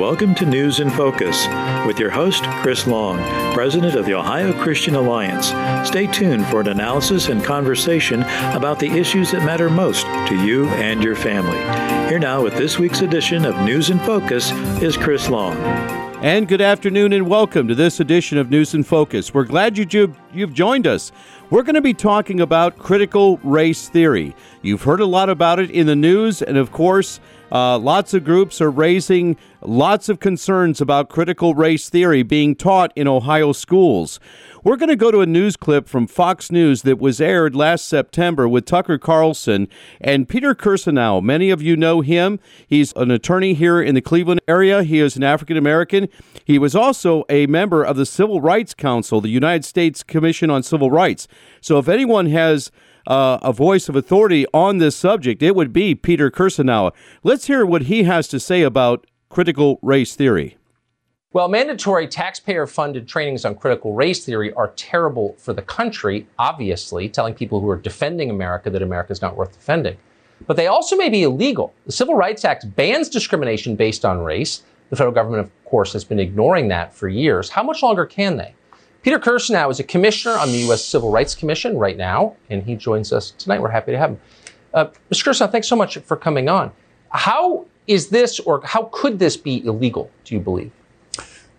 welcome to News in Focus with your host, Chris Long, President of the Ohio Christian Alliance. Stay tuned for an analysis and conversation about the issues that matter most to you and your family. Here now with this week's edition of News in Focus is Chris Long. And good afternoon and welcome to this edition of News in Focus. We're glad you, you've joined us. We're going to be talking about critical race theory. You've heard a lot about it in the news, and of course, uh, lots of groups are raising lots of concerns about critical race theory being taught in Ohio schools. We're going to go to a news clip from Fox News that was aired last September with Tucker Carlson and Peter Kirsanow. Many of you know him. He's an attorney here in the Cleveland area. He is an African American. He was also a member of the Civil Rights Council, the United States Commission on Civil Rights. So if anyone has uh, a voice of authority on this subject, it would be Peter Kirsanow. Let's hear what he has to say about critical race theory. Well, mandatory taxpayer funded trainings on critical race theory are terrible for the country, obviously, telling people who are defending America that America is not worth defending. But they also may be illegal. The Civil Rights Act bans discrimination based on race. The federal government, of course, has been ignoring that for years. How much longer can they? Peter Kirsanow is a commissioner on the U.S. Civil Rights Commission right now, and he joins us tonight. We're happy to have him. Uh, Mr. Kirsanow, thanks so much for coming on. How is this, or how could this be illegal, do you believe?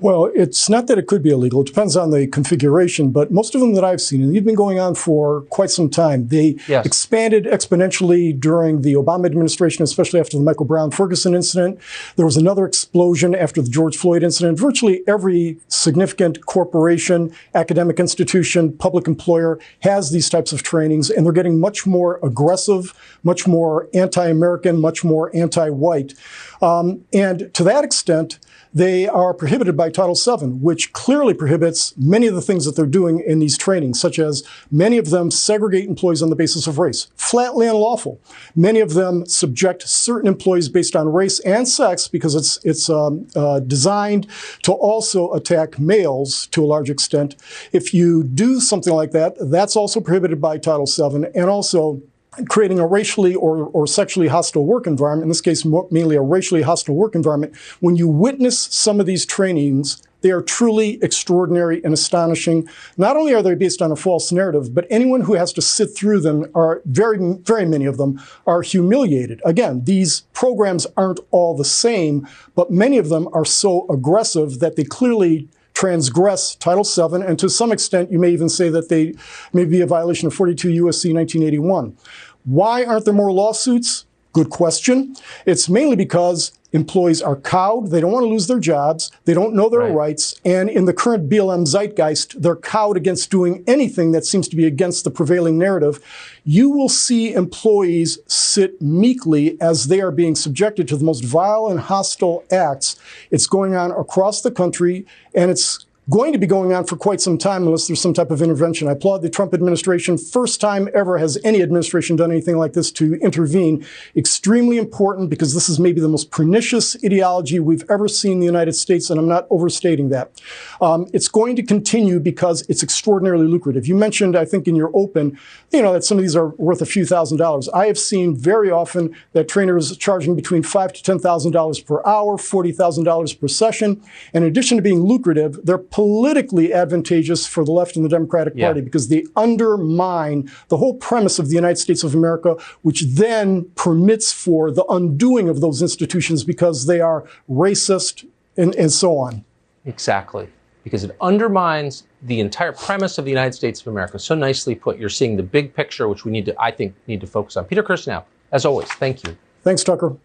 Well, it's not that it could be illegal. It depends on the configuration, but most of them that I've seen, and they've been going on for quite some time, they yes. expanded exponentially during the Obama administration, especially after the Michael Brown Ferguson incident. There was another explosion after the George Floyd incident. Virtually every significant corporation, academic institution, public employer has these types of trainings, and they're getting much more aggressive, much more anti American, much more anti white. Um, and to that extent, they are prohibited by Title VII, which clearly prohibits many of the things that they're doing in these trainings, such as many of them segregate employees on the basis of race, flatly unlawful. Many of them subject certain employees based on race and sex because it's it's um, uh, designed to also attack males to a large extent. If you do something like that, that's also prohibited by Title VII, and also creating a racially or, or sexually hostile work environment, in this case, mainly a racially hostile work environment, when you witness some of these trainings, they are truly extraordinary and astonishing. Not only are they based on a false narrative, but anyone who has to sit through them are very, very many of them are humiliated. Again, these programs aren't all the same, but many of them are so aggressive that they clearly transgress Title VII, and to some extent, you may even say that they may be a violation of 42 USC 1981. Why aren't there more lawsuits? Good question. It's mainly because employees are cowed. They don't want to lose their jobs. They don't know their right. rights. And in the current BLM zeitgeist, they're cowed against doing anything that seems to be against the prevailing narrative. You will see employees sit meekly as they are being subjected to the most vile and hostile acts. It's going on across the country and it's going to be going on for quite some time unless there's some type of intervention. I applaud the Trump administration. First time ever has any administration done anything like this to intervene. Extremely important because this is maybe the most pernicious ideology we've ever seen in the United States, and I'm not overstating that. Um, it's going to continue because it's extraordinarily lucrative. You mentioned, I think, in your open, you know, that some of these are worth a few thousand dollars. I have seen very often that trainers charging between five to ten thousand dollars per hour, forty thousand dollars per session. And in addition to being lucrative, they're politically advantageous for the left and the Democratic yeah. Party because they undermine the whole premise of the United States of America, which then permits for the undoing of those institutions because they are racist and, and so on. Exactly. Because it undermines the entire premise of the United States of America. So nicely put. You're seeing the big picture, which we need to, I think, need to focus on. Peter Kirsanow, as always, thank you. Thanks, Tucker.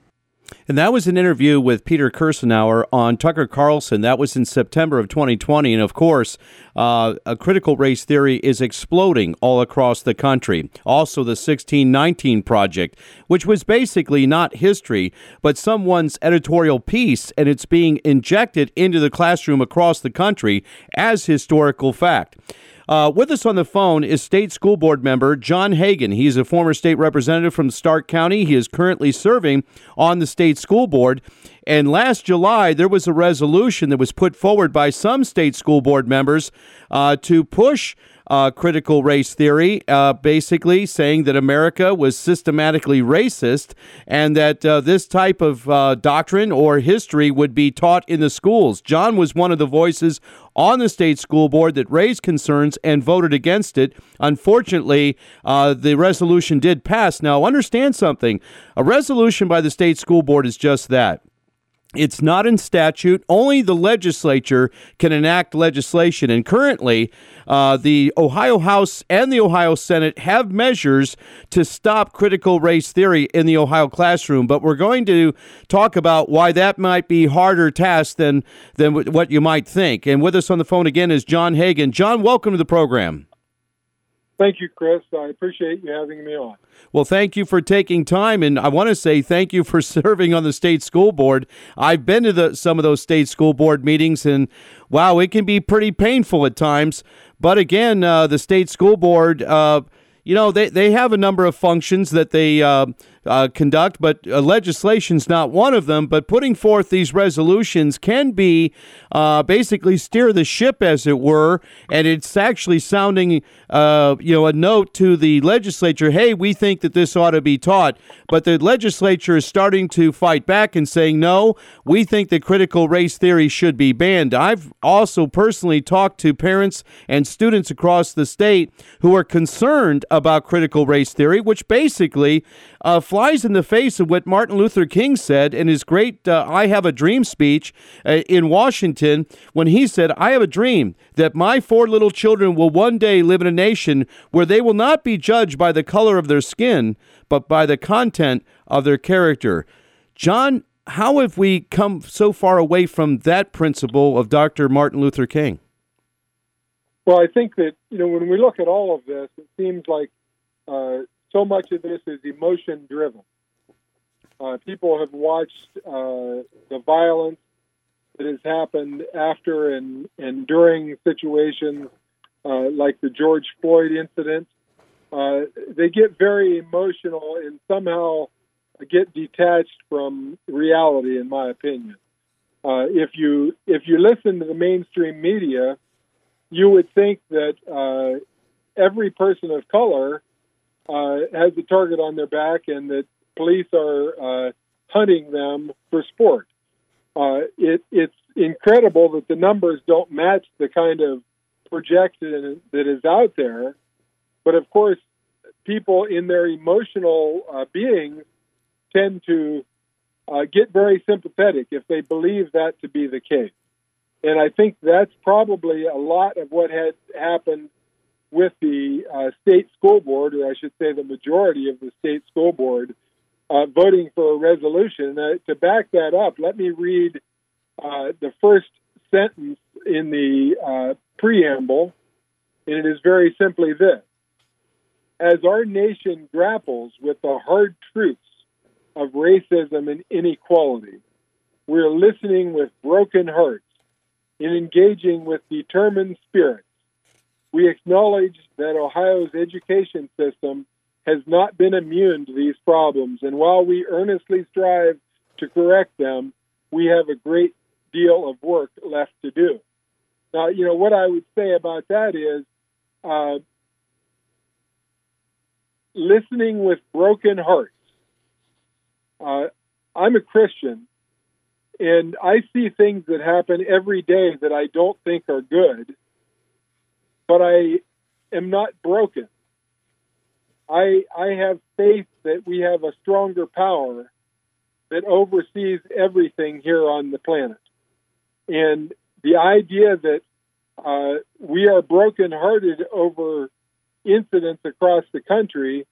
And that was an interview with Peter Kirsanow on Tucker Carlson. That was in September of 2020. And of course, uh, a critical race theory is exploding all across the country. Also, the 1619 Project, which was basically not history, but someone's editorial piece, and it's being injected into the classroom across the country as historical fact. Uh, with us on the phone is state school board member John Hagan. He's a former state representative from Stark County. He is currently serving on the state school board. And last July, there was a resolution that was put forward by some state school board members uh, to push uh, critical race theory, uh, basically saying that America was systematically racist and that uh, this type of uh, doctrine or history would be taught in the schools. John was one of the voices on the state school board that raised concerns and voted against it. Unfortunately, uh, the resolution did pass. Now, understand something a resolution by the state school board is just that. It's not in statute. Only the legislature can enact legislation. And currently, uh, the Ohio House and the Ohio Senate have measures to stop critical race theory in the Ohio classroom. But we're going to talk about why that might be harder task than than what you might think. And with us on the phone again is John Hagan. John, welcome to the program. Thank you, Chris. I appreciate you having me on. Well, thank you for taking time, and I want to say thank you for serving on the state school board. I've been to the, some of those state school board meetings, and wow, it can be pretty painful at times. But again, uh, the state school board, uh, you know, they, they have a number of functions that they uh, uh, conduct, but uh, legislation's not one of them. But putting forth these resolutions can be uh, basically steer the ship, as it were, and it's actually sounding, uh, you know, a note to the legislature. Hey, we think that this ought to be taught, but the legislature is starting to fight back and saying, no, we think that critical race theory should be banned. I've also personally talked to parents and students across the state who are concerned about critical race theory, which basically uh, flies in the face of what Martin Luther King said in his great uh, I Have a Dream speech uh, in Washington when he said, I have a dream that my four little children will one day live in a nation where they will not be judged by the color of their skin, but by the content of their character. John, how have we come so far away from that principle of Dr. Martin Luther King? Well, I think that, you know, when we look at all of this, it seems like uh, so much of this is emotion driven. Uh, people have watched uh, the violence that has happened after and, and during situations uh, like the George Floyd incident. Uh, they get very emotional and somehow get detached from reality, in my opinion. Uh, if you if you listen to the mainstream media, you would think that uh, every person of color uh, has a target on their back and that police are uh, hunting them for sport. Uh, it, it's incredible that the numbers don't match the kind of projection that is out there. But of course, people in their emotional uh, beings tend to uh, get very sympathetic if they believe that to be the case. And I think that's probably a lot of what had happened with the uh, state school board, or I should say the majority of the state school board, uh, voting for a resolution. Uh, to back that up, let me read uh, the first sentence in the uh, preamble, and it is very simply this As our nation grapples with the hard truths of racism and inequality, we're listening with broken hearts and engaging with determined spirits we acknowledge that Ohio's education system has not been immune to these problems, and while we earnestly strive to correct them, we have a great deal of work left to do. Now, you know, what I would say about that is uh, listening with broken hearts. Uh, I'm a Christian, and I see things that happen every day that I don't think are good but I am not broken. I I have faith that we have a stronger power that oversees everything here on the planet, and the idea that uh, we are brokenhearted over incidents across the country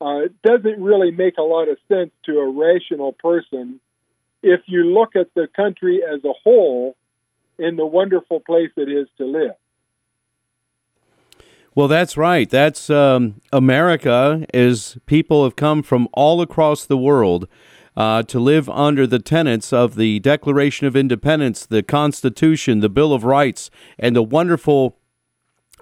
uh, doesn't really make a lot of sense to a rational person if you look at the country as a whole in the wonderful place it is to live. Well, that's right. That's um, America. Is people have come from all across the world uh, to live under the tenets of the Declaration of Independence, the Constitution, the Bill of Rights, and the wonderful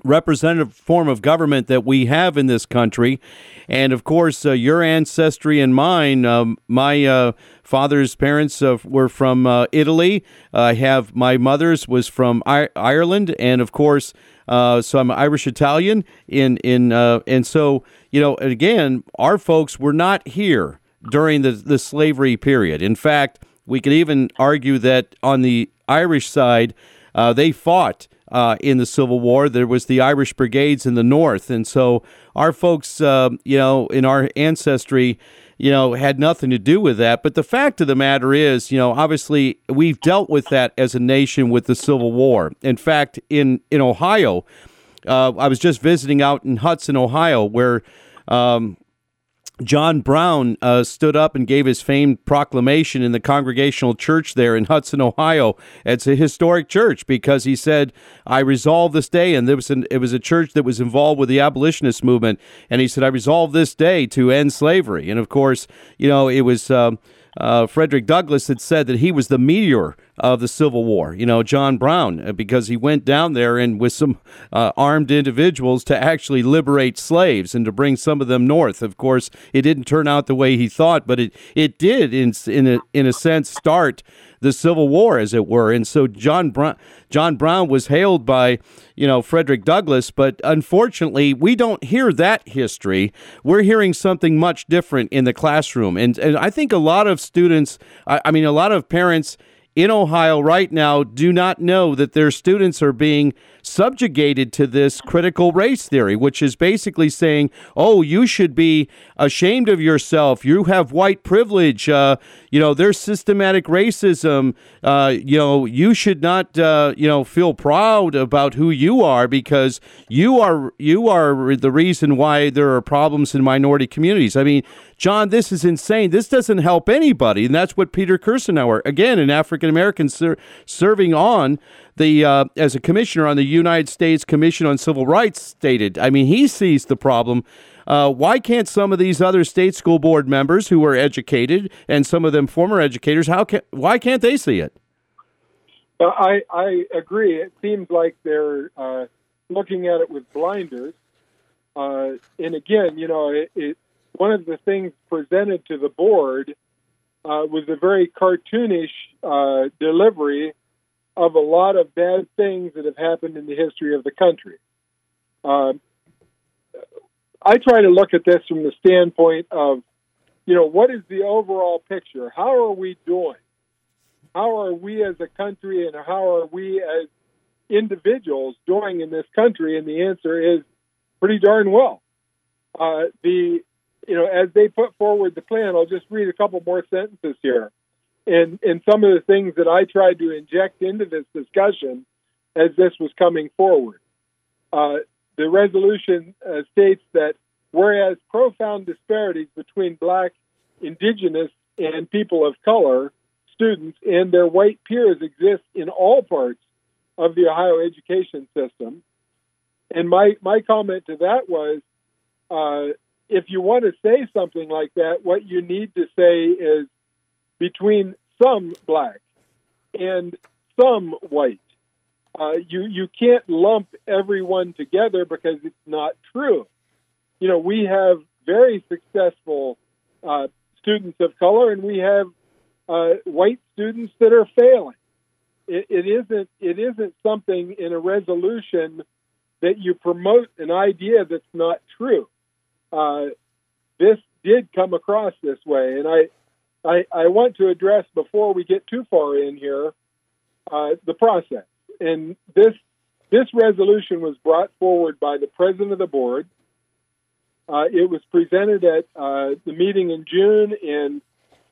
representative form of government that we have in this country. And of course, uh, your ancestry and mine, um, my uh, father's parents uh, were from uh, Italy. I have my mother's was from I- Ireland. And of course, Uh, so I'm Irish Italian. In in uh, and so you know again, our folks were not here during the the slavery period. In fact, we could even argue that on the Irish side, they fought. Uh, in the Civil War. There was the Irish Brigades in the North, and so our folks, uh, you know, in our ancestry, you know, had nothing to do with that. But the fact of the matter is, you know, obviously we've dealt with that as a nation with the Civil War. In fact, in in Ohio, uh, I was just visiting out in Hudson, Ohio, where um, John Brown uh, stood up and gave his famed proclamation in the Congregational Church there in Hudson, Ohio. It's a historic church because he said, "I resolve this day," and there was an, it was a church that was involved with the abolitionist movement, and he said, "I resolve this day to end slavery." And of course, you know, it was. Um, uh, Frederick Douglass had said that he was the meteor of the Civil War, you know, John Brown, uh, because he went down there and with some uh, armed individuals to actually liberate slaves and to bring some of them north. Of course, it didn't turn out the way he thought, but it, it did, in, in, a, in a sense, start the Civil War, as it were. And so John Brown, John Brown was hailed by, you know, Frederick Douglass, but unfortunately, we don't hear that history. We're hearing something much different in the classroom. And, and I think a lot of students, I, I mean, a lot of parents in Ohio right now do not know that their students are being subjugated to this critical race theory, which is basically saying, oh, you should be ashamed of yourself. You have white privilege. Uh, you know, there's systematic racism. Uh, you know, you should not, uh, you know, feel proud about who you are because you are you are the reason why there are problems in minority communities. I mean, John, this is insane. This doesn't help anybody, and that's what Peter Kirsanow, again, an African American ser- serving on the uh, as a commissioner on the United States Commission on Civil Rights stated. I mean, he sees the problem. Uh, why can't some of these other state school board members who are educated and some of them former educators, how can why can't they see it? I I agree. It seems like they're uh, looking at it with blinders. Uh, and again, you know, it, it, one of the things presented to the board uh, was a very cartoonish uh, delivery of a lot of bad things that have happened in the history of the country. Uh, I try to look at this from the standpoint of, you know, what is the overall picture? How are we doing? How are we as a country and how are we as individuals doing in this country? And the answer is pretty darn well. Uh, the, you know, as they put forward the plan, I'll just read a couple more sentences here and and some of the things that I tried to inject into this discussion as this was coming forward. Uh, the resolution uh, states that whereas profound disparities between black, indigenous, and people of color students and their white peers exist in all parts of the Ohio education system. And my, my comment to that was uh, if you want to say something like that, what you need to say is between some black and some white. Uh, you you can't lump everyone together because it's not true. You know, we have very successful uh, students of color, and we have uh, white students that are failing. It, it isn't it isn't something in a resolution that you promote an idea that's not true. Uh, this did come across this way, and I I, I want to address before we get too far in here uh, the process. And this this resolution was brought forward by the president of the board. Uh, it was presented at uh, the meeting in June, and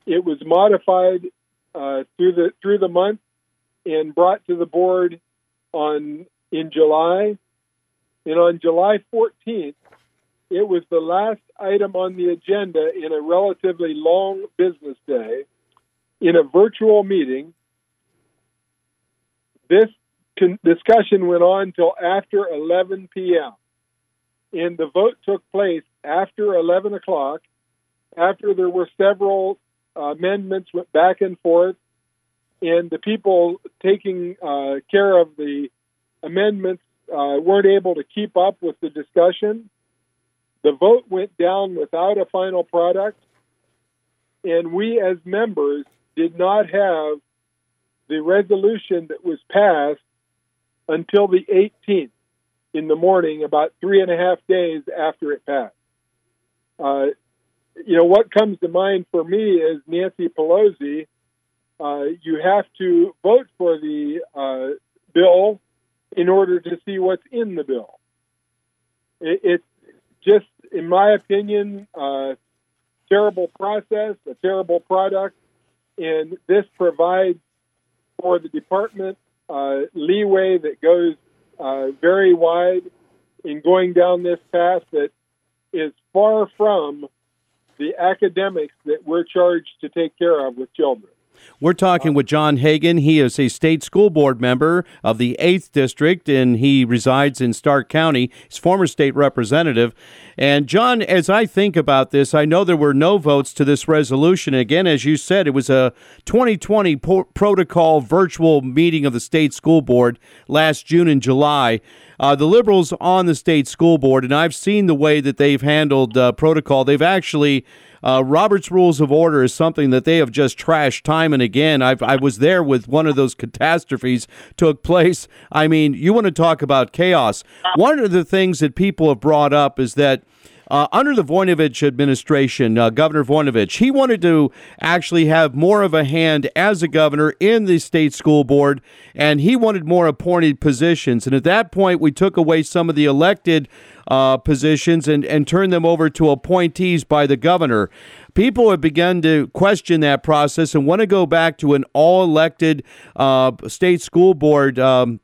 it was modified uh, through the through the month and brought to the board on in July. And on July 14th, it was the last item on the agenda in a relatively long business day in a virtual meeting. This con- discussion went on till after 11 p.m. And the vote took place after 11 o'clock, after there were several uh, amendments went back and forth, and the people taking uh, care of the amendments uh, weren't able to keep up with the discussion the vote went down without a final product, and we as members did not have the resolution that was passed until the 18th. in the morning about three and a half days after it passed. Uh, you know, what comes to mind for me is Nancy Pelosi. Uh, you have to vote for the uh, bill in order to see what's in the bill. It, it's just, in my opinion, a terrible process, a terrible product, and this provides for the department uh, leeway that goes uh, very wide in going down this path that is far from the academics that we're charged to take care of with children. We're talking with John Hagan. He is a state school board member of the 8th District, and he resides in Stark County. He's former state representative. And, John, as I think about this, I know there were no votes to this resolution. Again, as you said, it was a 2020 po- protocol virtual meeting of the state school board last June and July. Uh, the liberals on the state school board, and I've seen the way that they've handled uh, protocol, they've actually uh, Robert's Rules of Order is something that they have just trashed time and again. I've, I was there with one of those catastrophes took place. I mean, you want to talk about chaos. One of the things that people have brought up is that uh, under the Voinovich administration, uh, Governor Voinovich, he wanted to actually have more of a hand as a governor in the state school board, and he wanted more appointed positions. And at that point, we took away some of the elected uh, positions and, and turned them over to appointees by the governor. People have begun to question that process and want to go back to an all elected uh, state school board. Um,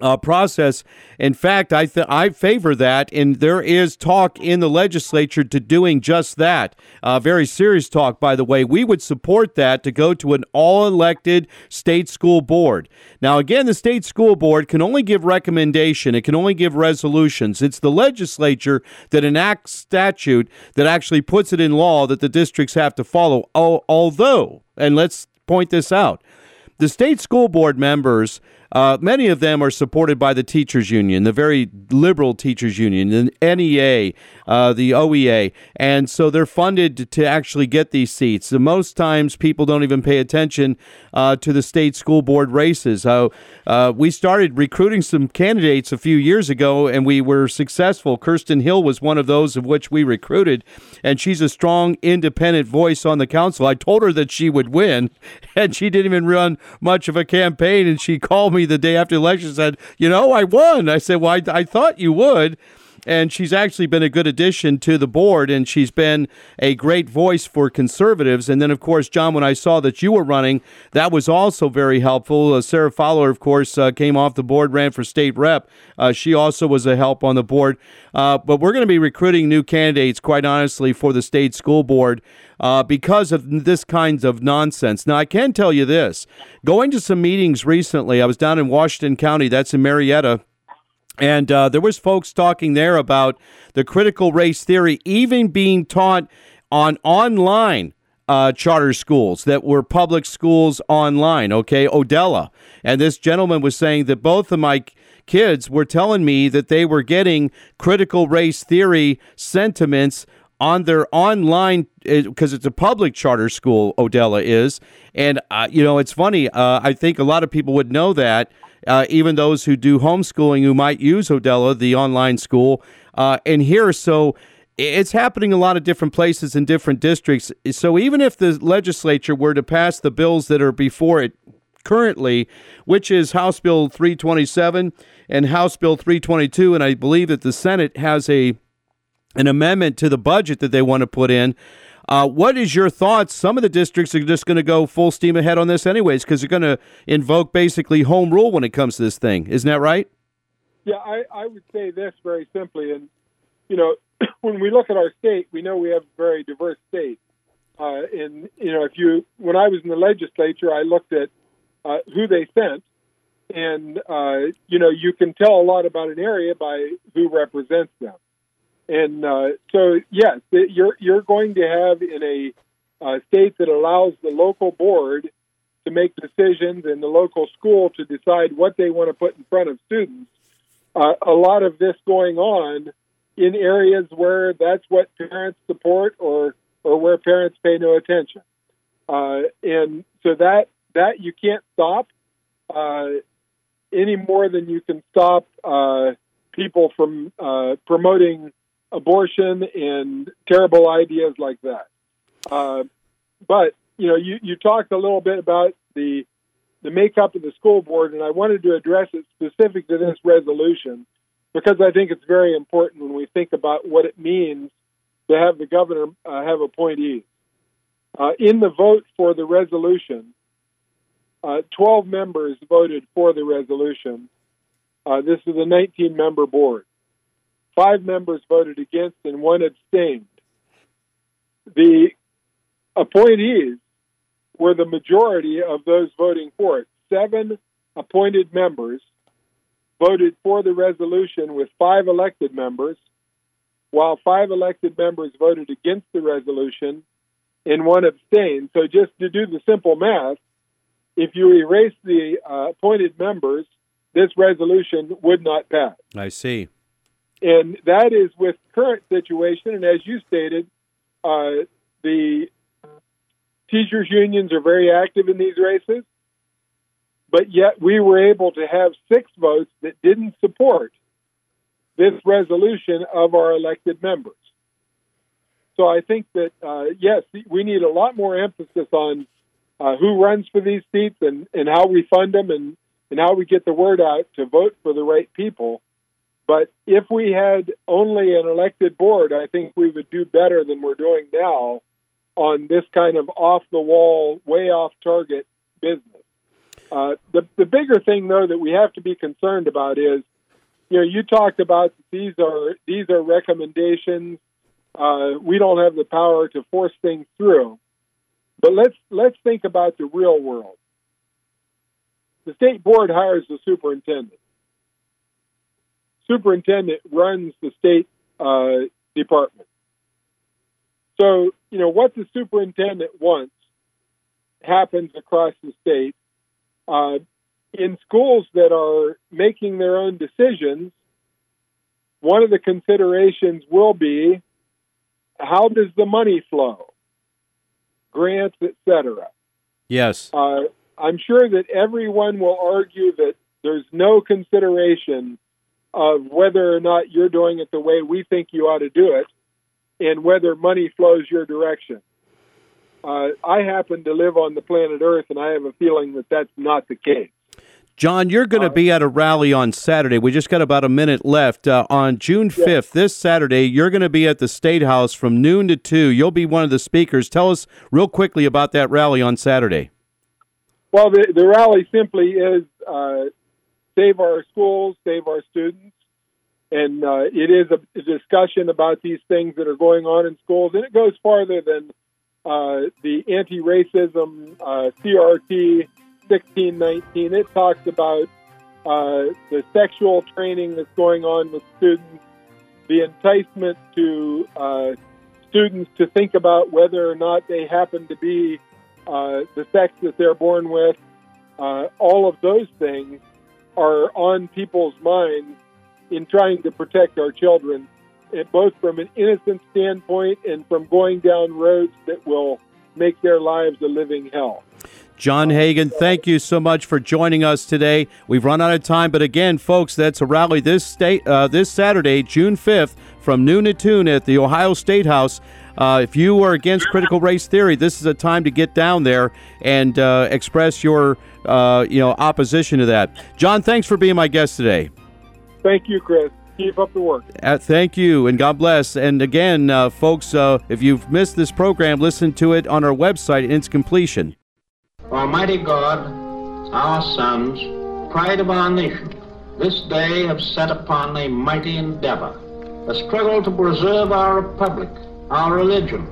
uh, process. In fact, I th- I favor that, and there is talk in the legislature to doing just that. Uh, very serious talk, by the way. We would support that to go to an all-elected state school board. Now, again, the state school board can only give recommendation. It can only give resolutions. It's the legislature that enacts statute that actually puts it in law that the districts have to follow. Although, and let's point this out, the state school board members uh, many of them are supported by the teachers union, the very liberal teachers union, the NEA, uh, the OEA, and so they're funded to actually get these seats. Most times people don't even pay attention uh, to the state school board races. Uh, we started recruiting some candidates a few years ago, and we were successful. Kirsten Hill was one of those of which we recruited, and she's a strong, independent voice on the council. I told her that she would win, and she didn't even run much of a campaign, and she called me me the day after the election said, you know, I won. I said, well, I, I thought you would and she's actually been a good addition to the board, and she's been a great voice for conservatives. And then, of course, John, when I saw that you were running, that was also very helpful. Uh, Sarah Fowler, of course, uh, came off the board, ran for state rep. Uh, she also was a help on the board. Uh, but we're going to be recruiting new candidates, quite honestly, for the state school board. Uh, because of this kinds of nonsense. Now, I can tell you this going to some meetings recently, I was down in Washington County, that's in Marietta, and uh, there was folks talking there about the critical race theory even being taught on online uh, charter schools that were public schools online. Okay, OHDELA, and this gentleman was saying that both of my kids were telling me that they were getting critical race theory sentiments on their online because it's a public charter school. OHDELA is, and uh, you know it's funny. Uh, I think a lot of people would know that uh, even those who do homeschooling who might use OHDELA, the online school, uh, and here. So it's happening a lot of different places in different districts. So even if the legislature were to pass the bills that are before it currently, which is House Bill 327 and House Bill 322, and I believe that the Senate has a an amendment to the budget that they want to put in. Uh, what is your thoughts? Some of the districts are just going to go full steam ahead on this, anyways, because they're going to invoke basically home rule when it comes to this thing. Isn't that right? Yeah, I, I would say this very simply. And, you know, when we look at our state, we know we have a very diverse state. Uh, and, you know, if you, when I was in the legislature, I looked at uh, who they sent. And, uh, you know, you can tell a lot about an area by who represents them. And uh, so, yes, you're you're going to have in a uh, state that allows the local board to make decisions and the local school to decide what they want to put in front of students. Uh, a lot of this going on in areas where that's what parents support or or where parents pay no attention, uh, and so that that you can't stop uh, any more than you can stop uh, people from uh, promoting abortion and terrible ideas like that. Uh, but you know, you, you talked a little bit about the the makeup of the school board, and I wanted to address it specific to this resolution because I think it's very important when we think about what it means to have the governor uh, have appointees. Uh, in the vote for the resolution, uh, 12 members voted for the resolution. Uh, this is a 19 member board. Five members voted against and one abstained. The appointees were the majority of those voting for it. Seven appointed members voted for the resolution with five elected members, while five elected members voted against the resolution and one abstained. So, just to do the simple math, if you erase the uh, appointed members, this resolution would not pass. I see. And that is with current situation. And as you stated, uh, the teachers' unions are very active in these races, but yet we were able to have six votes that didn't support this resolution of our elected members. So I think that, uh, yes, we need a lot more emphasis on uh, who runs for these seats and, and how we fund them and, and how we get the word out to vote for the right people. But if we had only an elected board, I think we would do better than we're doing now on this kind of off the wall, way off target business. Uh, the the bigger thing though that we have to be concerned about is, you know, you talked about these are these are recommendations. Uh, we don't have the power to force things through, but let's let's think about the real world. The state board hires the superintendent. Superintendent runs the state uh, department. So, you know, what the superintendent wants happens across the state. Uh, in schools that are making their own decisions, one of the considerations will be how does the money flow, grants, etc. Yes. Uh, I'm sure that everyone will argue that there's no consideration of whether or not you're doing it the way we think you ought to do it and whether money flows your direction. Uh, I happen to live on the planet Earth, and I have a feeling that that's not the case. John, you're going to be at a rally on Saturday. We just got about a minute left. Uh, on June 5th, yes. this Saturday, you're going to be at the State House from noon to 2. You'll be one of the speakers. Tell us real quickly about that rally on Saturday. Well, the, the rally simply is uh, save our schools, save our students and uh, it is a, a, discussion about these things that are going on in schools, and it goes farther than uh, the anti-racism uh, CRT 1619. It talks about uh, the sexual training that's going on with students, the enticement to uh, students to think about whether or not they happen to be uh, the sex that they're born with. all of those things are on people's minds in trying to protect our children, both from an innocent standpoint and from going down roads that will make their lives a living hell. John Hagan, thank you so much for joining us today. We've run out of time, but again, folks, that's a rally this state uh, this Saturday, June fifth, from noon to two at the Ohio State House. Uh, if you are against critical race theory, this is a time to get down there and uh, express your uh, you know opposition to that. John, thanks for being my guest today. Thank you, Chris. Keep up the work. Uh, thank you, and God bless. And again, uh, folks, uh, if you've missed this program, listen to it on our website in its completion. Almighty God, our sons, pride of our nation, this day have set upon a mighty endeavor, a struggle to preserve our republic, our religion,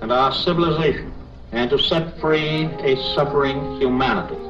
and our civilization, and to set free a suffering humanity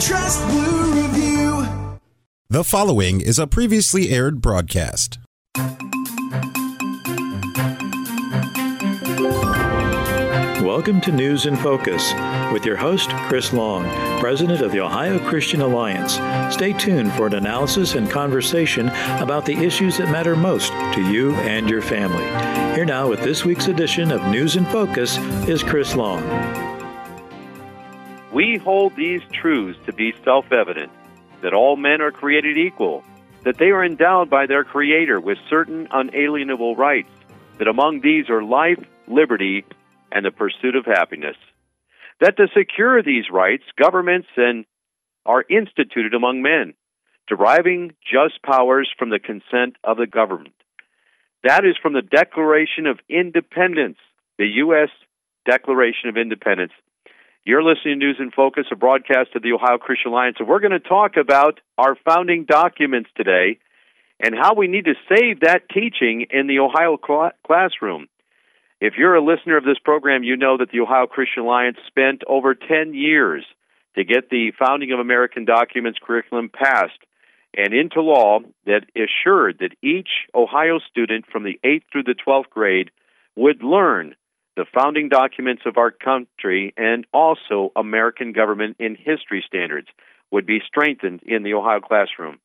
Trust Blue Review. The following is a previously aired broadcast. Welcome to News in Focus with your host, Chris Long, President of the Ohio Christian Alliance. Stay tuned for an analysis and conversation about the issues that matter most to you and your family. Here now with this week's edition of News in Focus is Chris Long. We hold these truths to be self evident that all men are created equal, that they are endowed by their Creator with certain unalienable rights, that among these are life, liberty, and the pursuit of happiness. That to secure these rights, governments and are instituted among men, deriving just powers from the consent of the government. That is from the Declaration of Independence, the U.S. Declaration of Independence. You're listening to News in Focus, a broadcast of the Ohio Christian Alliance, and we're going to talk about our founding documents today and how we need to save that teaching in the Ohio cl- classroom. If you're a listener of this program, you know that the Ohio Christian Alliance spent over 10 years to get the Founding of American Documents curriculum passed and into law that assured that each Ohio student from the 8th through the 12th grade would learn the founding documents of our country and also American government and history standards would be strengthened in the Ohio classroom.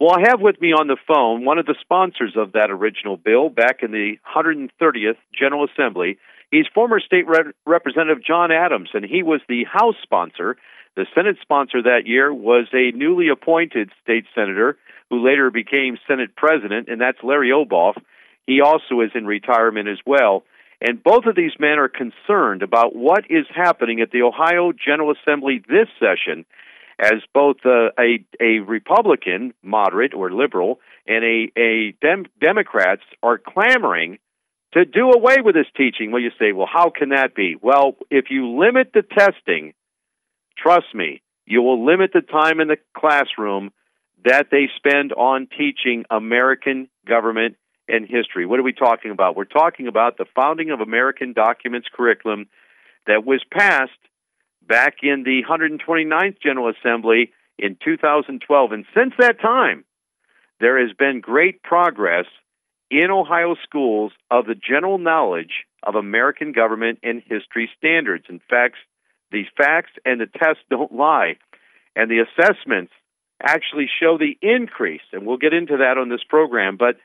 Well, I have with me on the phone one of the sponsors of that original bill back in the 130th General Assembly. He's former State Re- Representative John Adams, and he was the House sponsor. The Senate sponsor that year was a newly appointed state senator who later became Senate president, and that's Larry Obhof. He also is in retirement as well. And both of these men are concerned about what is happening at the Ohio General Assembly this session as both uh, a a Republican, moderate or liberal, and a a dem- Democrats are clamoring to do away with this teaching. Well, you say, well, how can that be? Well, if you limit the testing, trust me, you will limit the time in the classroom that they spend on teaching American government and history. What are we talking about? We're talking about the founding of American documents curriculum that was passed back in the 129th General Assembly in 2012. And since that time, there has been great progress in Ohio schools of the general knowledge of American government and history standards. In fact, these facts and the tests don't lie. And the assessments actually show the increase, and we'll get into that on this program. But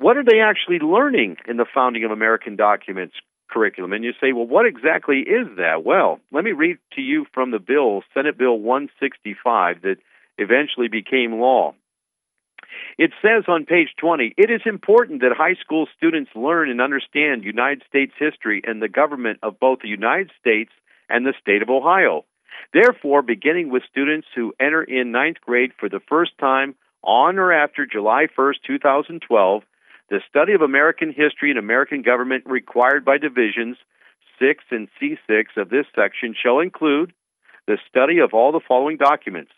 what are they actually learning in the founding of American documents curriculum. And you say, well, what exactly is that? Well, let me read to you from the bill, Senate Bill 165, that eventually became law. It says on page 20, it is important that high school students learn and understand United States history and the government of both the United States and the state of Ohio. Therefore, beginning with students who enter in ninth grade for the first time on or after July 1st, 2012, the study of American history and American government required by divisions 6 and C6 of this section shall include the study of all the following documents,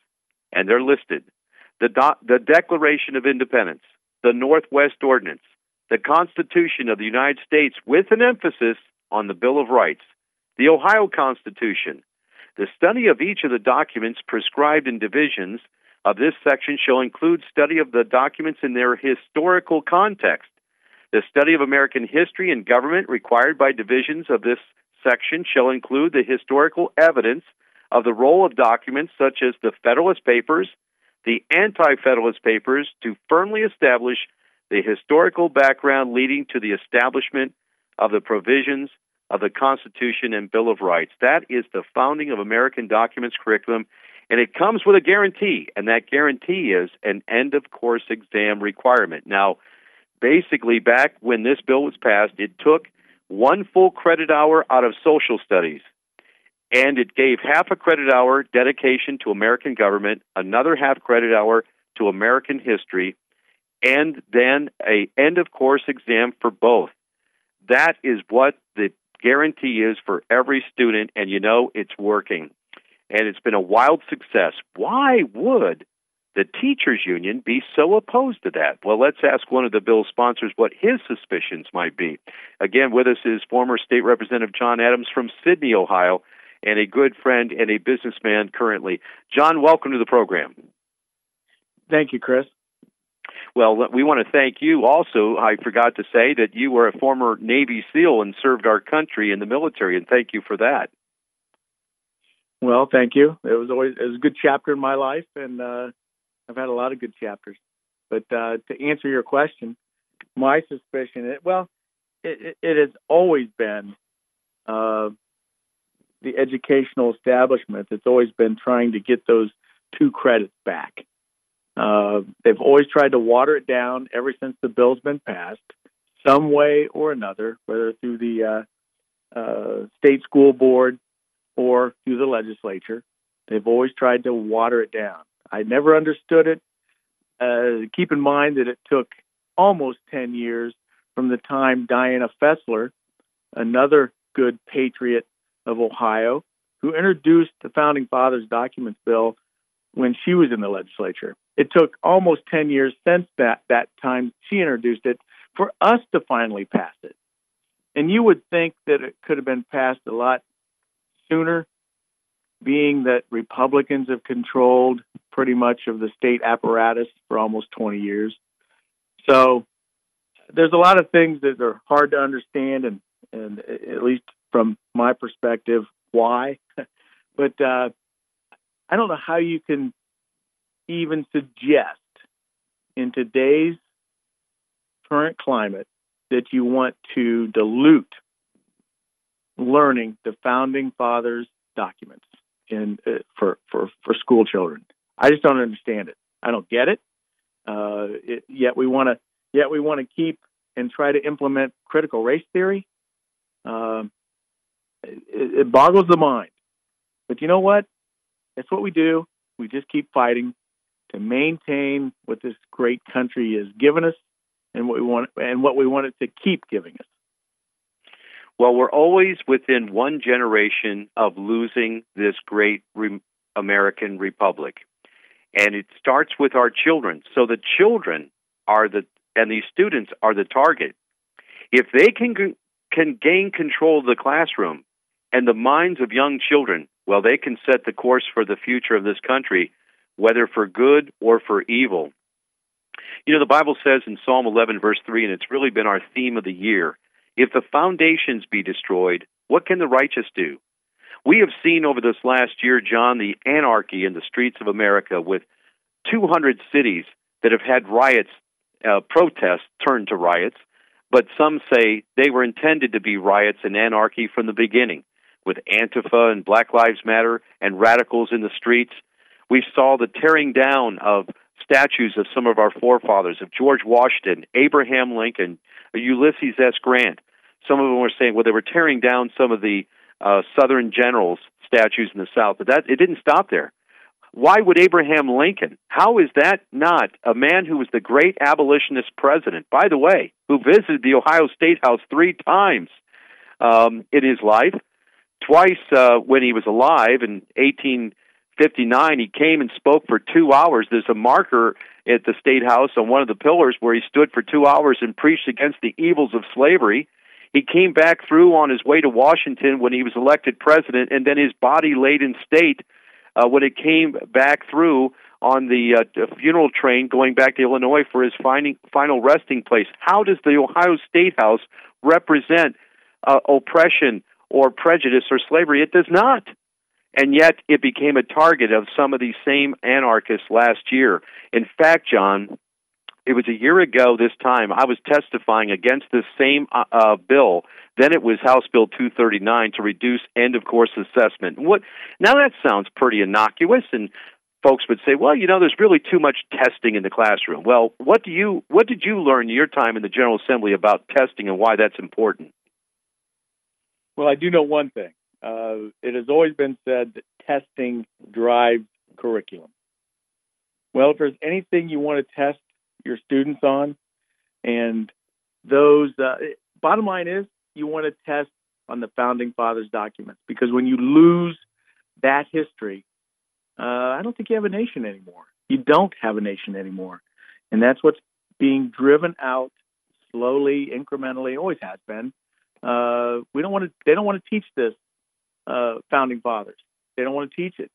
and they're listed the, Do- the Declaration of Independence, the Northwest Ordinance, the Constitution of the United States with an emphasis on the Bill of Rights, the Ohio Constitution. The study of each of the documents prescribed in divisions of this section shall include study of the documents in their historical context. The study of American history and government required by divisions of this section shall include the historical evidence of the role of documents such as the Federalist Papers, the Anti Federalist Papers, to firmly establish the historical background leading to the establishment of the provisions of the Constitution and Bill of Rights. That is the founding of American documents curriculum, and it comes with a guarantee, and that guarantee is an end of course exam requirement. Now, basically, back when this bill was passed, it took one full credit hour out of social studies and it gave half a credit hour dedication to American government, another half credit hour to American history, and then a end of course exam for both. That is what the guarantee is for every student, and you know it's working. And it's been a wild success. Why would the teachers union be so opposed to that? Well, let's ask one of the bill's sponsors what his suspicions might be. Again, with us is former state representative John Adams from Sidney, Ohio, and a good friend and a businessman currently. John, welcome to the program. Thank you, Chris. Well, we want to thank you also. I forgot to say that you were a former Navy SEAL and served our country in the military, and thank you for that. Well, thank you. It was always it was a good chapter in my life, and uh, I've had a lot of good chapters. But uh, to answer your question, my suspicion, it, well, it, it, has always been uh, the educational establishment that's always been trying to get those two credits back. Uh, they've always tried to water it down ever since the bill's been passed, some way or another, whether through the uh, uh, state school board or through the legislature. They've always tried to water it down. I never understood it. Uh, keep in mind that it took almost 10 years from the time Diana Fessler, another good patriot of Ohio, who introduced the Founding Fathers Documents Bill when she was in the legislature. It took almost 10 years since that, that time she introduced it for us to finally pass it. And you would think that it could have been passed a lot sooner, being that Republicans have controlled pretty much of the state apparatus for almost 20 years. So there's a lot of things that are hard to understand, and, and at least from my perspective why. but uh, I don't know how you can even suggest in today's current climate that you want to dilute learning the founding fathers documents in uh, for, for for school children. I just don't understand it. I don't get it. Uh, it yet we want to yet we want to keep and try to implement critical race theory. Um, it, it boggles the mind. But you know what? That's what we do. We just keep fighting to maintain what this great country has given us and what we want and what we want it to keep giving us. Well, we're always within one generation of losing this great re- American republic. And it starts with our children. So the children are the and these students are the target. If they can can gain control of the classroom, and the minds of young children, well, they can set the course for the future of this country, whether for good or for evil. You know, the Bible says in Psalm 11, verse 3, and it's really been our theme of the year if the foundations be destroyed, what can the righteous do? We have seen over this last year, John, the anarchy in the streets of America with 200 cities that have had riots, uh, protests turned to riots, but some say they were intended to be riots and anarchy from the beginning with Antifa and Black Lives Matter and radicals in the streets. We saw the tearing down of statues of some of our forefathers, of George Washington, Abraham Lincoln, Ulysses S. Grant. Some of them were saying, well, they were tearing down some of the uh, Southern generals' statues in the South, but that it didn't stop there. Why would Abraham Lincoln? How is that not a man who was the great abolitionist president, by the way, who visited the Ohio State House three times um, in his life? twice uh, when he was alive in 1859. He came and spoke for two hours. There's a marker at the state house on one of the pillars where he stood for two hours and preached against the evils of slavery. He came back through on his way to Washington when he was elected president, and then his body laid in state uh, when it came back through on the uh, funeral train going back to Illinois for his finding, final resting place. How does the Ohio State House represent uh, oppression or prejudice or slavery? It does not. And yet it became a target of some of these same anarchists last year. In fact, John, it was a year ago this time I was testifying against this same uh, uh, bill. Then it was House Bill 239 to reduce end of course assessment. What now that sounds pretty innocuous and folks would say, well, you know, there's really too much testing in the classroom. Well, what do you what did you learn your time in the General Assembly about testing and why that's important? Well, I do know one thing. Uh, it has always been said that testing drives curriculum. Well, if there's anything you want to test your students on, and those uh, bottom line is you want to test on the founding fathers documents because when you lose that history, uh, I don't think you have a nation anymore. You don't have a nation anymore, and that's what's being driven out slowly, incrementally. Always has been. Uh, we don't want to. They don't want to teach this uh, founding fathers. They don't want to teach it.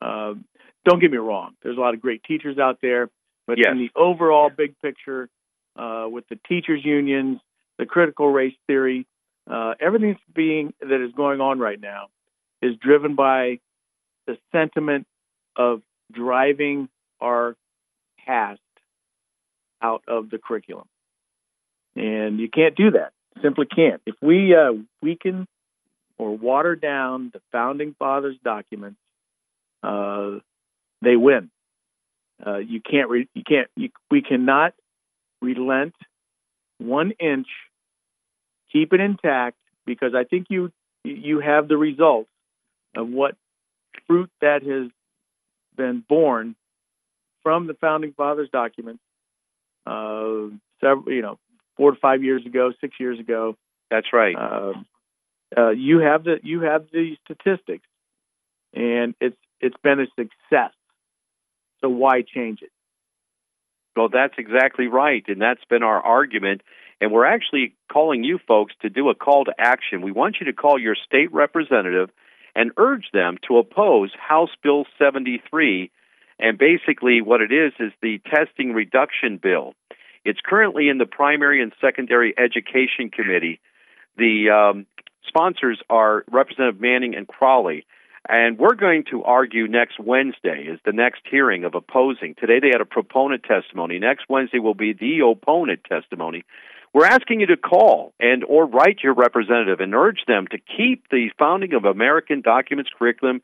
Uh, don't get me wrong. There's a lot of great teachers out there, but yes. in the overall big picture, uh, with the teachers unions, the critical race theory, uh, everything being that is going on right now is driven by the sentiment of driving our past out of the curriculum, and you can't do that. Simply can't. If we uh, weaken or water down the founding fathers' documents, uh, they win. Uh, you can't. Re- you can't. You, we cannot relent one inch. Keep it intact because I think you you have the results of what fruit that has been born from the founding fathers' documents. Uh, several, you know, four to five years ago, six years ago. That's right. Uh, uh, you have the you have the statistics, and it's it's been a success. So why change it? Well, that's exactly right, and that's been our argument. And we're actually calling you folks to do a call to action. We want you to call your state representative and urge them to oppose House Bill 73. And basically, what it is is the testing reduction bill. It's currently in the Primary and Secondary Education Committee. The um, sponsors are Representative Manning and Crowley. And we're going to argue next Wednesday is the next hearing of opposing. Today they had a proponent testimony. Next Wednesday will be the opponent testimony. We're asking you to call and or write your representative and urge them to keep the founding of American documents curriculum,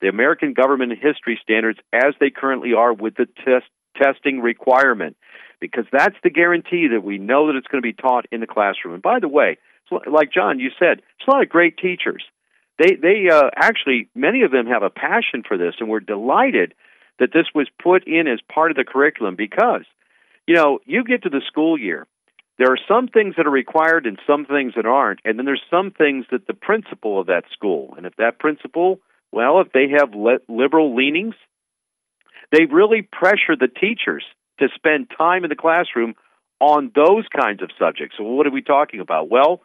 the American government history standards as they currently are with the test testing requirement because that's the guarantee that we know that it's going to be taught in the classroom. And by the way, like John, you said, it's a lot of great teachers. They they uh, actually many of them have a passion for this, and we're delighted that this was put in as part of the curriculum because you know you get to the school year. There are some things that are required and some things that aren't, and then there's some things that the principal of that school, and if that principal, well, if they have le- liberal leanings, they really pressure the teachers to spend time in the classroom on those kinds of subjects. So, what are we talking about? Well,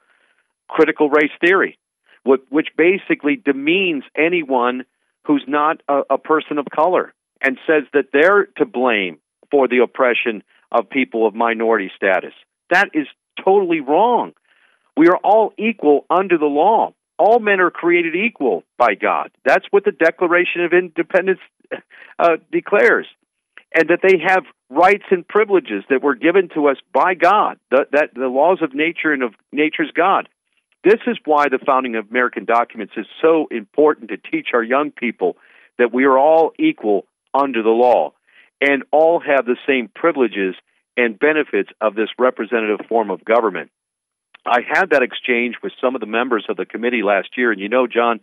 critical race theory, which basically demeans anyone who's not a, a person of color and says that they're to blame for the oppression of people of minority status. That is totally wrong. We are all equal under the law. All men are created equal by God. That's what the Declaration of Independence uh, declares. And that they have rights and privileges that were given to us by God, the, that the laws of nature and of nature's God. This is why the founding of American documents is so important to teach our young people that we are all equal under the law and all have the same privileges and benefits of this representative form of government. I had that exchange with some of the members of the committee last year, and you know, John,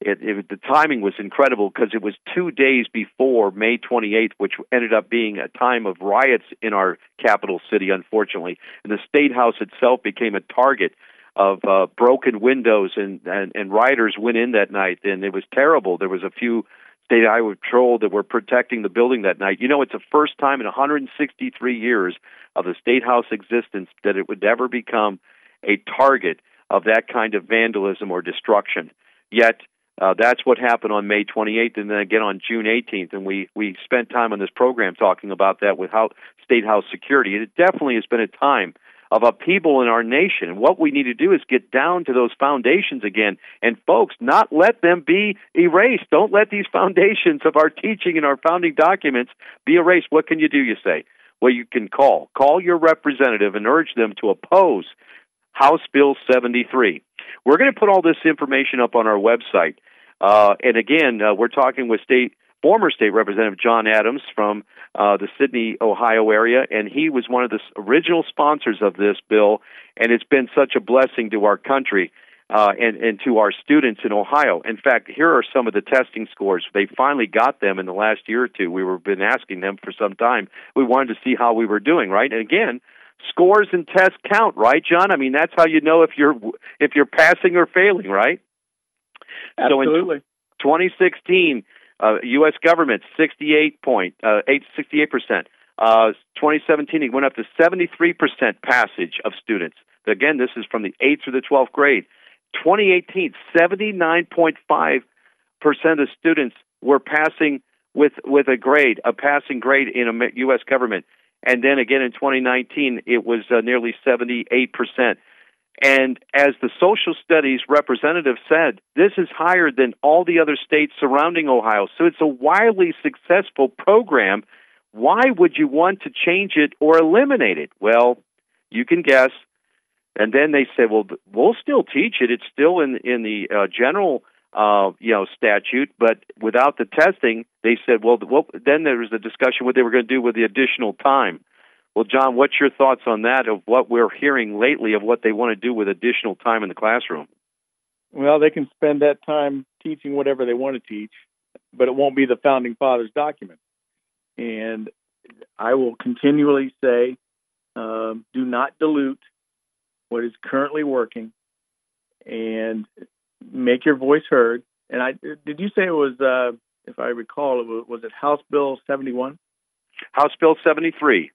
it, it, the timing was incredible because it was two days before May 28th, which ended up being a time of riots in our capital city, unfortunately. And the state house itself became a target of uh, broken windows, and, and and rioters went in that night, and it was terrible. There was a few state highway patrol that were protecting the building that night. You know, it's the first time in 163 years of the state house existence that it would ever become a target of that kind of vandalism or destruction. Yet, uh, that's what happened on May 28th, and then again on June 18th. And we we spent time on this program talking about that with how State House security. It definitely has been a time of upheaval in our nation. And what we need to do is get down to those foundations again. And folks, not let them be erased. Don't let these foundations of our teaching and our founding documents be erased. What can you do, you say? Well, you can call. Call your representative and urge them to oppose House Bill 73. We're going to put all this information up on our website. Uh, and again, uh, we're talking with state former state representative John Adams from uh, the Sidney, Ohio area, and he was one of the original sponsors of this bill. And it's been such a blessing to our country uh, and, and to our students in Ohio. In fact, here are some of the testing scores. They finally got them in the last year or two. We were been asking them for some time. We wanted to see how we were doing, right? And again, scores and tests count, right, John? I mean, that's how you know if you're if you're passing or failing, right? Absolutely. So in 2016, uh, U.S. government 68 point uh, 68 percent. Uh, 2017, it went up to 73 percent passage of students. Again, this is from the 8th through the 12th grade. 2018, 79.5 percent of students were passing with with a grade, a passing grade in a U.S. government. And then again in 2019, it was uh, nearly 78 percent. And as the social studies representative said, this is higher than all the other states surrounding Ohio. So it's a wildly successful program. Why would you want to change it or eliminate it? Well, you can guess. And then they said, well, we'll still teach it. It's still in in the uh, general uh, you know statute, but without the testing, they said, well, well then there was a discussion what they were going to do with the additional time. Well, John, what's your thoughts on that of what we're hearing lately of what they want to do with additional time in the classroom? Well, they can spend that time teaching whatever they want to teach, but it won't be the founding fathers' document. And I will continually say, um, do not dilute what is currently working, and make your voice heard. And I did you say it was, uh, if I recall, it was, was it House Bill seventy one? House Bill seventy three.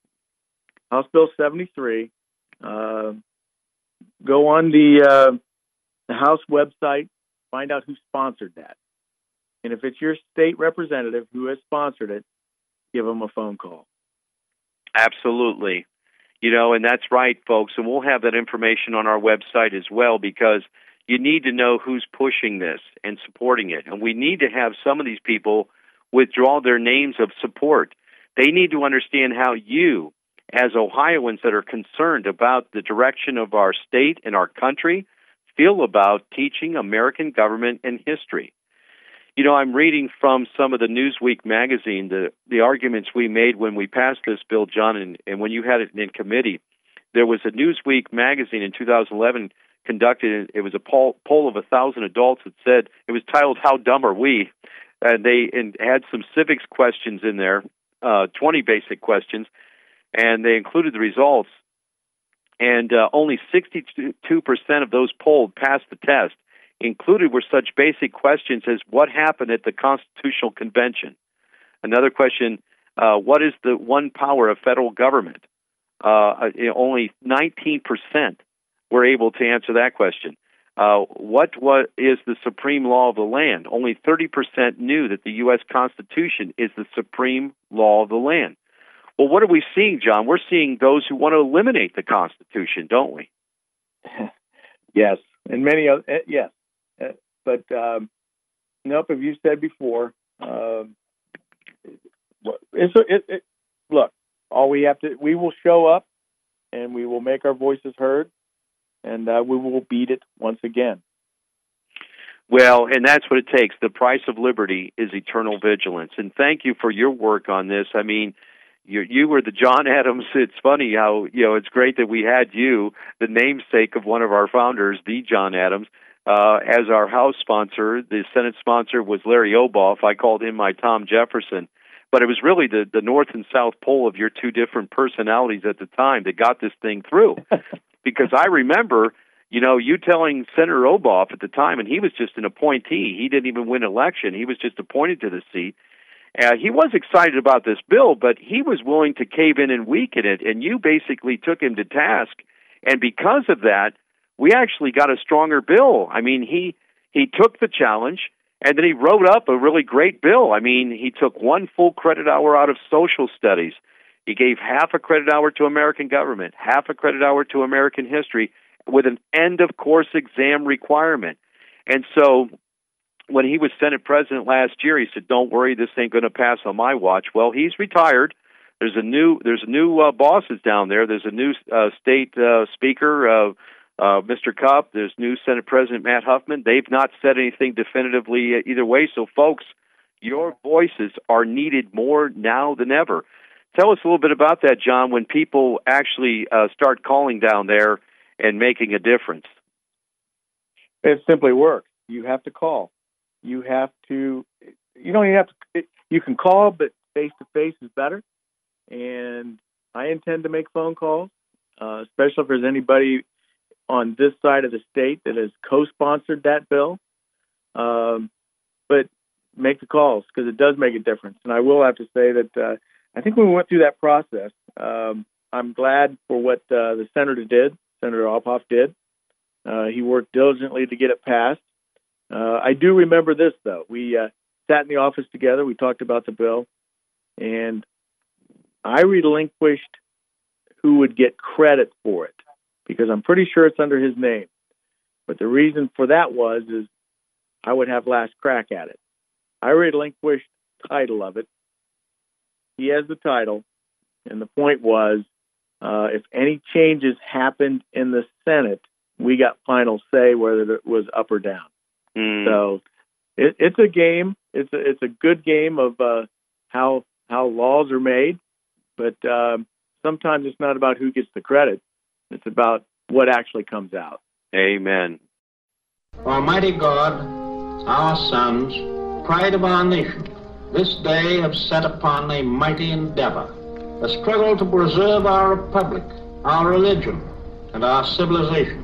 House Bill 73. Uh, go on the uh, the House website, find out who sponsored that, and if it's your state representative who has sponsored it, give them a phone call. Absolutely. You know, and that's right, folks. And we'll have that information on our website as well because you need to know who's pushing this and supporting it. And we need to have some of these people withdraw their names of support. They need to understand how you, as Ohioans that are concerned about the direction of our state and our country feel about teaching American government and history. You know, I'm reading from some of the Newsweek magazine the the arguments we made when we passed this bill, John, and, and when you had it in committee. There was a Newsweek magazine in 2011 conducted. It was a poll, poll of a thousand adults that said it was titled "How Dumb Are We," and they and had some civics questions in there, uh, 20 basic questions, and they included the results. And uh, only 62% of those polled passed the test. Included were such basic questions as what happened at the Constitutional Convention? Another question, uh, what is the one power of federal government? Uh, only 19% were able to answer that question. Uh, what what is the supreme law of the land? Only 30% knew that the U.S. Constitution is the supreme law of the land. Well, what are we seeing, John? We're seeing those who want to eliminate the Constitution, don't we? yes, and many other uh, yes, uh, but um, nope. As you said before, uh, it's it, it, look. All we have to we will show up, and we will make our voices heard, and uh, we will beat it once again. Well, and that's what it takes. The price of liberty is eternal vigilance. And thank you for your work on this. I mean, you you were the John Adams. It's funny how you know it's great that we had you, the namesake of one of our founders, the John Adams, uh, as our house sponsor. The Senate sponsor was Larry Obhof. I called him my Tom Jefferson, but it was really the the North and South pole of your two different personalities at the time that got this thing through. because I remember. You know, you telling Senator Obhof at the time, and he was just an appointee. He didn't even win election. He was just appointed to the seat uh, he was excited about this bill, but he was willing to cave in and weaken it, and you basically took him to task. And because of that, we actually got a stronger bill. I mean, he he took the challenge and then he wrote up a really great bill. I mean, he took one full credit hour out of social studies. He gave half a credit hour to American government, half a credit hour to American history, with an end of course exam requirement. And so when he was Senate president last year, he said, "Don't worry, this ain't going to pass on my watch." Well, he's retired. There's a new there's new uh, bosses down there. There's a new uh, state uh, speaker, uh, uh, Mr. Cupp. There's new Senate President Matt Huffman. They've not said anything definitively either way. So, folks, your voices are needed more now than ever. Tell us a little bit about that, John. When people actually uh, start calling down there and making a difference, it simply works. You have to call you have to you don't even have to you can call but face to face is better. And i intend to make phone calls uh, especially if there's anybody on this side of the state that has co-sponsored that bill. Um, but make the calls because it does make a difference. And i will have to say that uh, i think when we went through that process. Um, i'm glad for what uh, the senator did senator Obhof did. Uh, he worked diligently to get it passed uh, I do remember this though. We uh, sat in the office together. We talked about the bill, and I relinquished who would get credit for it because I'm pretty sure it's under his name. But the reason for that was is I would have last crack at it. I relinquished title of it. He has the title, and the point was, uh, if any changes happened in the Senate, we got final say whether it was up or down. Mm. So it, it's a game. It's a, it's a good game of uh, how how laws are made, but um, sometimes it's not about who gets the credit. It's about what actually comes out. Amen. Almighty God, our sons, pride of our nation, this day have set upon a mighty endeavor, a struggle to preserve our republic, our religion, and our civilization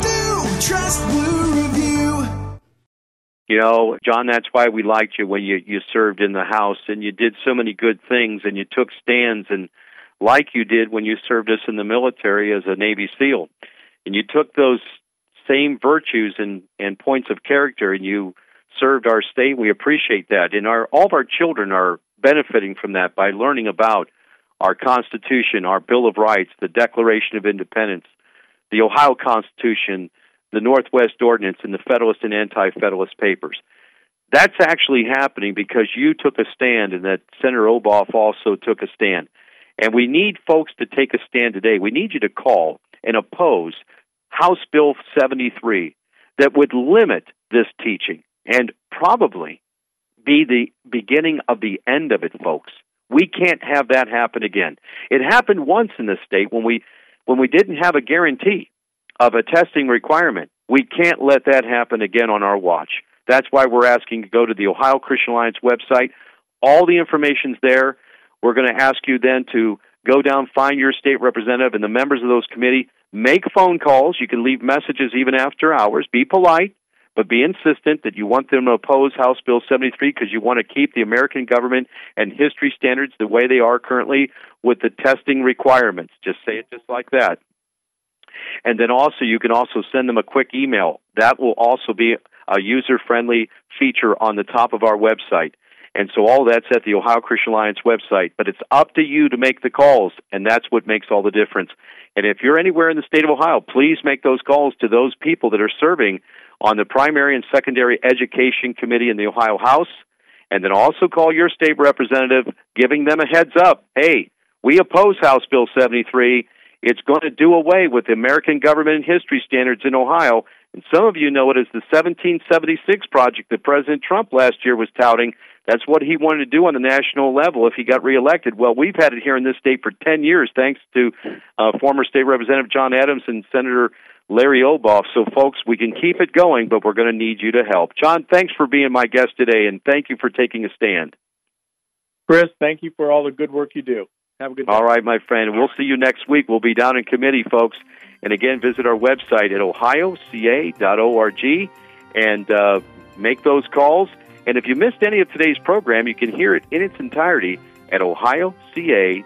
Trust Blue Review. You know, John, that's why we liked you when you you served in the House and you did so many good things and you took stands and like you did when you served us in the military as a Navy SEAL. And you took those same virtues and, and points of character and you served our state. We appreciate that. And our all of our children are benefiting from that by learning about our Constitution, our Bill of Rights, the Declaration of Independence, the Ohio Constitution, the Northwest Ordinance, and the Federalist and Anti Federalist Papers. That's actually happening because you took a stand and that Senator Obhof also took a stand. And we need folks to take a stand today. We need you to call and oppose House Bill 73 that would limit this teaching and probably be the beginning of the end of it, folks. We can't have that happen again. It happened once in this state when we when we didn't have a guarantee of a testing requirement. We can't let that happen again on our watch. That's why we're asking you to go to the Ohio Christian Alliance website. All the information's there. We're going to ask you then to go down, find your state representative and the members of those committee, make phone calls. You can leave messages even after hours. Be polite, but be insistent that you want them to oppose House Bill 73 because you want to keep the American government and history standards the way they are currently with the testing requirements. Just say it just like that. And then also, you can also send them a quick email. That will also be a user friendly feature on the top of our website. And so all that's at the Ohio Christian Alliance website. But it's up to you to make the calls, and that's what makes all the difference. And if you're anywhere in the state of Ohio, please make those calls to those people that are serving on the primary and secondary education committee in the Ohio House. And then also call your state representative, giving them a heads up. Hey, we oppose House Bill 73. It's going to do away with the American government and history standards in Ohio. And some of you know it as the 1776 project that President Trump last year was touting. That's what he wanted to do on the national level if he got reelected. Well, we've had it here in this state for 10 years, thanks to uh, former State Representative John Adams and Senator Larry Obhof. So, folks, we can keep it going, but we're going to need you to help. John, thanks for being my guest today, and thank you for taking a stand. Chris, thank you for all the good work you do. Have a good day. All right, my friend. We'll see you next week. We'll be down in committee, folks. And again, visit our website at ohioca.org and uh, make those calls. And if you missed any of today's program, you can hear it in its entirety at ohioca.org.